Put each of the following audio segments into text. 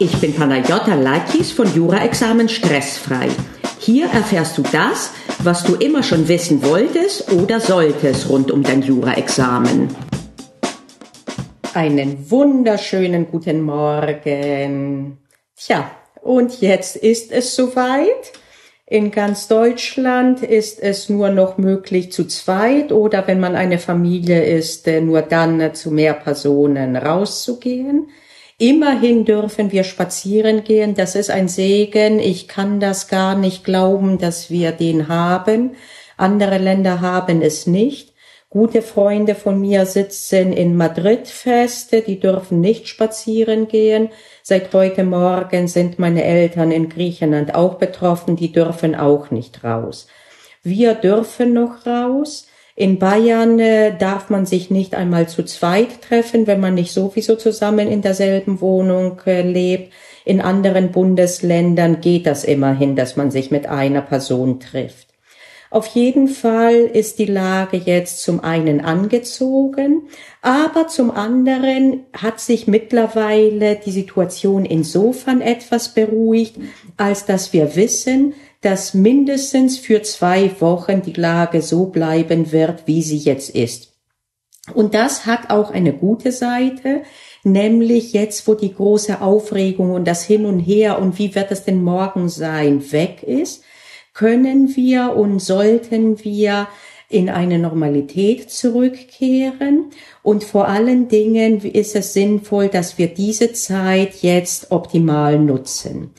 Ich bin Panayota Lakis von Jura-Examen Stressfrei. Hier erfährst du das, was du immer schon wissen wolltest oder solltest rund um dein Jura-Examen. Einen wunderschönen guten Morgen. Tja, und jetzt ist es soweit. In ganz Deutschland ist es nur noch möglich zu zweit oder wenn man eine Familie ist, äh, nur dann zu mehr Personen rauszugehen. Immerhin dürfen wir spazieren gehen. Das ist ein Segen. Ich kann das gar nicht glauben, dass wir den haben. Andere Länder haben es nicht. Gute Freunde von mir sitzen in Madrid fest, die dürfen nicht spazieren gehen. Seit heute Morgen sind meine Eltern in Griechenland auch betroffen, die dürfen auch nicht raus. Wir dürfen noch raus. In Bayern äh, darf man sich nicht einmal zu zweit treffen, wenn man nicht sowieso zusammen in derselben Wohnung äh, lebt. In anderen Bundesländern geht das immerhin, dass man sich mit einer Person trifft. Auf jeden Fall ist die Lage jetzt zum einen angezogen, aber zum anderen hat sich mittlerweile die Situation insofern etwas beruhigt, als dass wir wissen, dass mindestens für zwei Wochen die Lage so bleiben wird, wie sie jetzt ist. Und das hat auch eine gute Seite, nämlich jetzt, wo die große Aufregung und das Hin und Her und wie wird es denn morgen sein, weg ist, können wir und sollten wir in eine Normalität zurückkehren. Und vor allen Dingen ist es sinnvoll, dass wir diese Zeit jetzt optimal nutzen.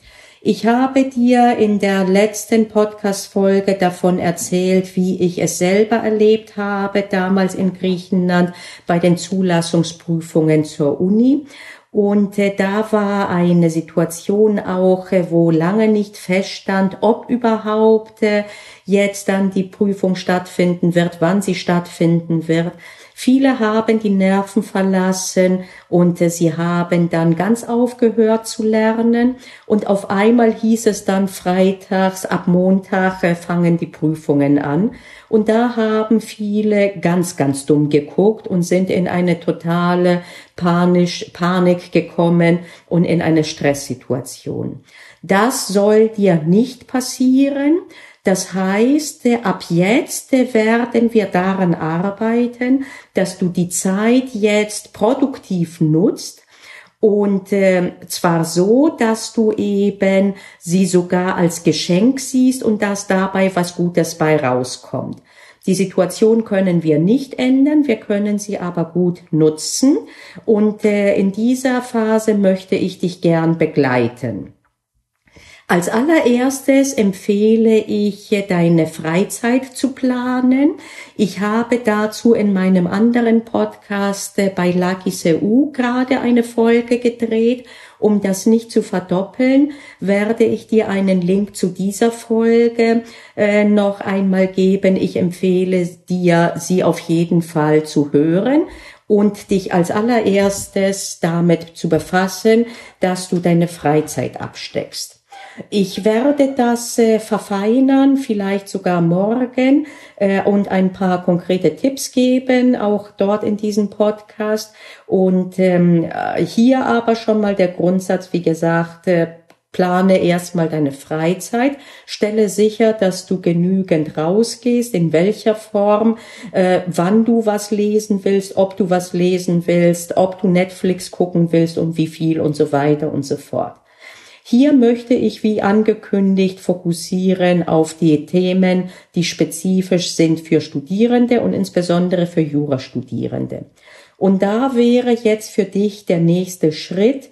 Ich habe dir in der letzten Podcast-Folge davon erzählt, wie ich es selber erlebt habe, damals in Griechenland bei den Zulassungsprüfungen zur Uni. Und äh, da war eine Situation auch, äh, wo lange nicht feststand, ob überhaupt äh, jetzt dann die Prüfung stattfinden wird, wann sie stattfinden wird. Viele haben die Nerven verlassen und äh, sie haben dann ganz aufgehört zu lernen. Und auf einmal hieß es dann freitags, ab Montag äh, fangen die Prüfungen an. Und da haben viele ganz, ganz dumm geguckt und sind in eine totale Panisch, Panik gekommen und in eine Stresssituation. Das soll dir nicht passieren. Das heißt, ab jetzt werden wir daran arbeiten, dass du die Zeit jetzt produktiv nutzt, und äh, zwar so, dass du eben sie sogar als Geschenk siehst und dass dabei was Gutes bei rauskommt. Die Situation können wir nicht ändern, wir können sie aber gut nutzen und äh, in dieser Phase möchte ich dich gern begleiten. Als allererstes empfehle ich, deine Freizeit zu planen. Ich habe dazu in meinem anderen Podcast äh, bei Lucky Seu gerade eine Folge gedreht. Um das nicht zu verdoppeln, werde ich dir einen Link zu dieser Folge äh, noch einmal geben. Ich empfehle dir, sie auf jeden Fall zu hören und dich als allererstes damit zu befassen, dass du deine Freizeit absteckst. Ich werde das äh, verfeinern, vielleicht sogar morgen äh, und ein paar konkrete Tipps geben, auch dort in diesem Podcast. Und ähm, hier aber schon mal der Grundsatz, wie gesagt, äh, plane erstmal deine Freizeit, stelle sicher, dass du genügend rausgehst, in welcher Form, äh, wann du was lesen willst, ob du was lesen willst, ob du Netflix gucken willst und wie viel und so weiter und so fort. Hier möchte ich, wie angekündigt, fokussieren auf die Themen, die spezifisch sind für Studierende und insbesondere für Jurastudierende. Und da wäre jetzt für dich der nächste Schritt,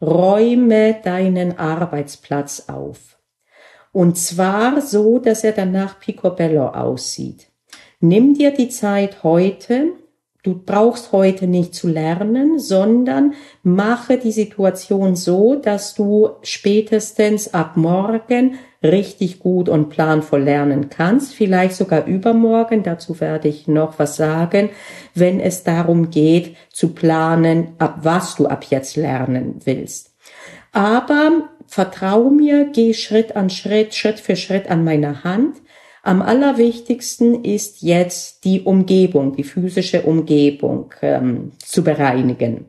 räume deinen Arbeitsplatz auf. Und zwar so, dass er danach picobello aussieht. Nimm dir die Zeit heute, Du brauchst heute nicht zu lernen, sondern mache die Situation so, dass du spätestens ab morgen richtig gut und planvoll lernen kannst, vielleicht sogar übermorgen, dazu werde ich noch was sagen, wenn es darum geht zu planen, ab was du ab jetzt lernen willst. Aber vertrau mir, geh Schritt an Schritt, Schritt für Schritt an meiner Hand am allerwichtigsten ist jetzt die Umgebung, die physische Umgebung ähm, zu bereinigen.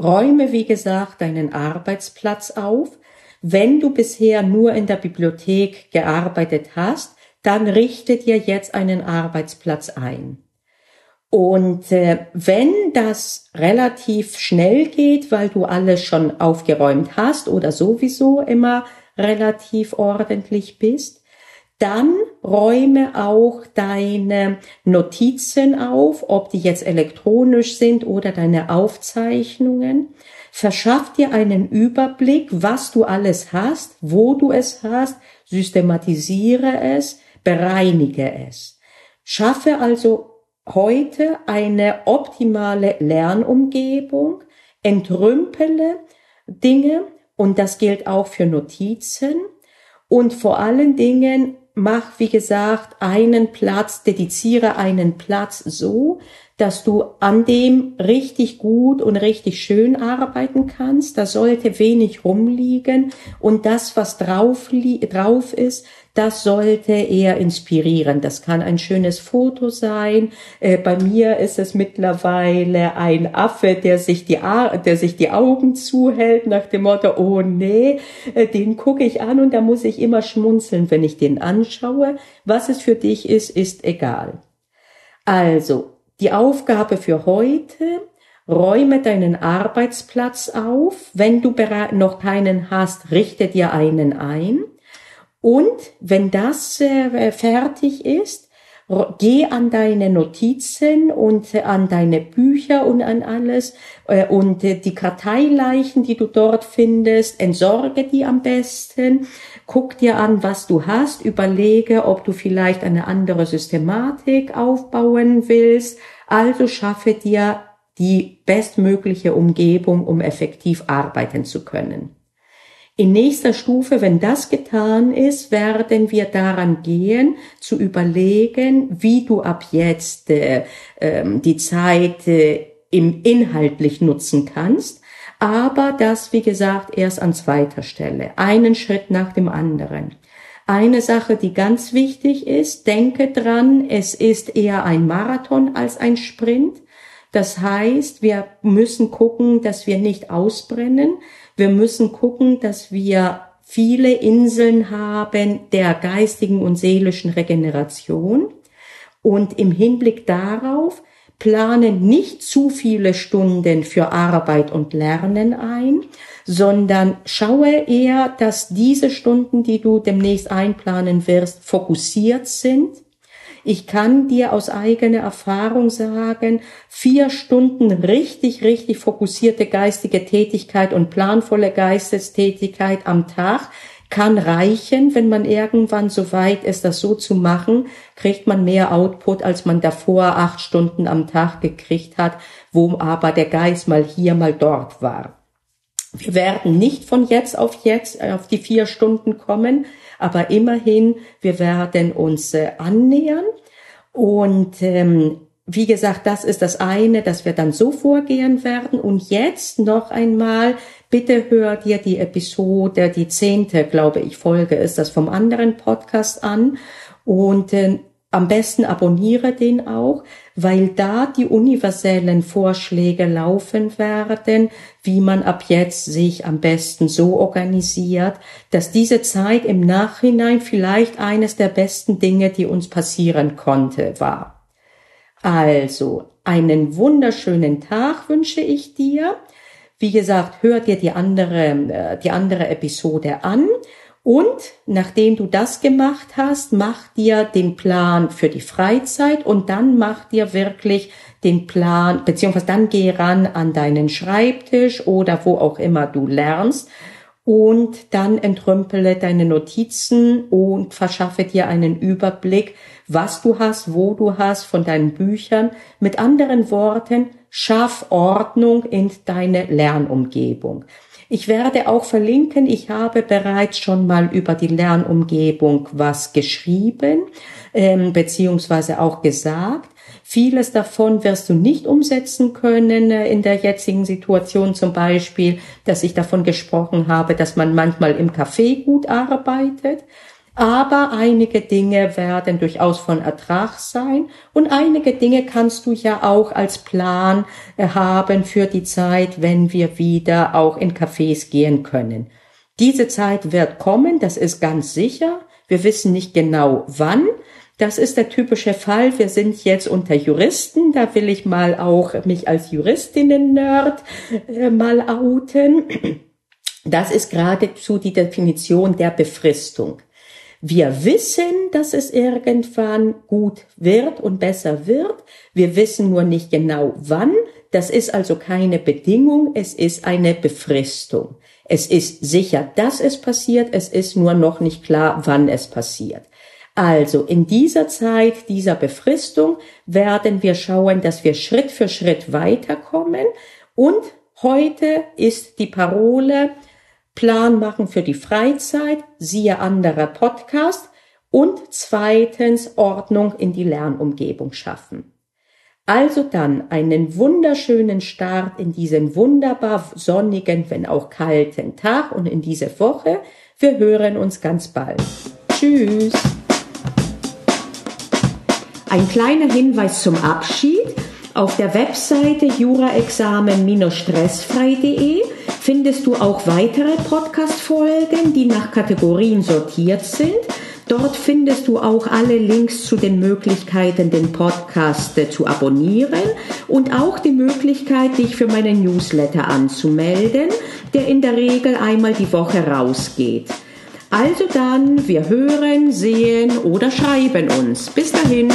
Räume, wie gesagt, deinen Arbeitsplatz auf. Wenn du bisher nur in der Bibliothek gearbeitet hast, dann richte dir jetzt einen Arbeitsplatz ein. Und äh, wenn das relativ schnell geht, weil du alles schon aufgeräumt hast oder sowieso immer relativ ordentlich bist, dann räume auch deine Notizen auf, ob die jetzt elektronisch sind oder deine Aufzeichnungen. Verschaff dir einen Überblick, was du alles hast, wo du es hast, systematisiere es, bereinige es. Schaffe also heute eine optimale Lernumgebung, entrümpele Dinge und das gilt auch für Notizen und vor allen Dingen mach, wie gesagt, einen Platz, dediziere einen Platz so, dass du an dem richtig gut und richtig schön arbeiten kannst. Da sollte wenig rumliegen und das, was drauf, drauf ist, das sollte eher inspirieren. Das kann ein schönes Foto sein. Äh, bei mir ist es mittlerweile ein Affe, der sich die, der sich die Augen zuhält nach dem Motto, oh nee, äh, den gucke ich an und da muss ich immer schmunzeln, wenn ich den anschaue. Was es für dich ist, ist egal. Also, die Aufgabe für heute, räume deinen Arbeitsplatz auf. Wenn du noch keinen hast, richte dir einen ein. Und wenn das äh, fertig ist, geh an deine Notizen und äh, an deine Bücher und an alles äh, und äh, die Karteileichen, die du dort findest, entsorge die am besten. Guck dir an, was du hast, überlege, ob du vielleicht eine andere Systematik aufbauen willst. Also schaffe dir die bestmögliche Umgebung, um effektiv arbeiten zu können. In nächster Stufe, wenn das getan ist, werden wir daran gehen, zu überlegen, wie du ab jetzt äh, äh, die Zeit äh, im inhaltlich nutzen kannst. Aber das, wie gesagt, erst an zweiter Stelle. Einen Schritt nach dem anderen. Eine Sache, die ganz wichtig ist, denke dran, es ist eher ein Marathon als ein Sprint. Das heißt, wir müssen gucken, dass wir nicht ausbrennen. Wir müssen gucken, dass wir viele Inseln haben der geistigen und seelischen Regeneration. Und im Hinblick darauf planen nicht zu viele Stunden für Arbeit und Lernen ein, sondern schaue eher, dass diese Stunden, die du demnächst einplanen wirst, fokussiert sind ich kann dir aus eigener Erfahrung sagen, vier Stunden richtig, richtig fokussierte geistige Tätigkeit und planvolle Geistestätigkeit am Tag kann reichen, wenn man irgendwann so weit ist, das so zu machen, kriegt man mehr Output, als man davor acht Stunden am Tag gekriegt hat, wo aber der Geist mal hier, mal dort war. Wir werden nicht von jetzt auf jetzt auf die vier Stunden kommen, aber immerhin, wir werden uns äh, annähern. Und ähm, wie gesagt, das ist das eine, dass wir dann so vorgehen werden. Und jetzt noch einmal, bitte hör dir die Episode, die zehnte, glaube ich, Folge ist das vom anderen Podcast an. Und äh, am besten abonniere den auch, weil da die universellen Vorschläge laufen werden, wie man ab jetzt sich am besten so organisiert, dass diese Zeit im Nachhinein vielleicht eines der besten Dinge, die uns passieren konnte, war. Also, einen wunderschönen Tag wünsche ich dir. Wie gesagt, hör dir die andere, äh, die andere Episode an und nachdem du das gemacht hast, mach dir den Plan für die Freizeit und dann mach dir wirklich den Plan, beziehungsweise dann geh ran an deinen Schreibtisch oder wo auch immer du lernst und dann entrümpele deine Notizen und verschaffe dir einen Überblick, was du hast, wo du hast von deinen Büchern. Mit anderen Worten, schaff Ordnung in deine Lernumgebung. Ich werde auch verlinken, ich habe bereits schon mal über die Lernumgebung was geschrieben, ähm, beziehungsweise auch gesagt. Vieles davon wirst du nicht umsetzen können äh, in der jetzigen Situation zum Beispiel, dass ich davon gesprochen habe, dass man manchmal im Café gut arbeitet. Aber einige Dinge werden durchaus von Ertrag sein und einige Dinge kannst du ja auch als Plan äh, haben für die Zeit, wenn wir wieder auch in Cafés gehen können. Diese Zeit wird kommen, das ist ganz sicher. Wir wissen nicht genau wann. Das ist der typische Fall. Wir sind jetzt unter Juristen. Da will ich mal auch mich als Juristinnen-Nerd äh, mal outen. Das ist geradezu die Definition der Befristung. Wir wissen, dass es irgendwann gut wird und besser wird. Wir wissen nur nicht genau wann. Das ist also keine Bedingung, es ist eine Befristung. Es ist sicher, dass es passiert, es ist nur noch nicht klar, wann es passiert. Also in dieser Zeit dieser Befristung werden wir schauen, dass wir Schritt für Schritt weiterkommen und heute ist die Parole Plan machen für die Freizeit, siehe anderer Podcast und zweitens Ordnung in die Lernumgebung schaffen. Also dann einen wunderschönen Start in diesen wunderbar sonnigen, wenn auch kalten Tag und in diese Woche. Wir hören uns ganz bald. Tschüss. Ein kleiner Hinweis zum Abschied. Auf der Webseite juraexamen-stressfrei.de findest du auch weitere Podcast-Folgen, die nach Kategorien sortiert sind. Dort findest du auch alle Links zu den Möglichkeiten, den Podcast äh, zu abonnieren und auch die Möglichkeit, dich für meinen Newsletter anzumelden, der in der Regel einmal die Woche rausgeht. Also dann, wir hören, sehen oder schreiben uns. Bis dahin.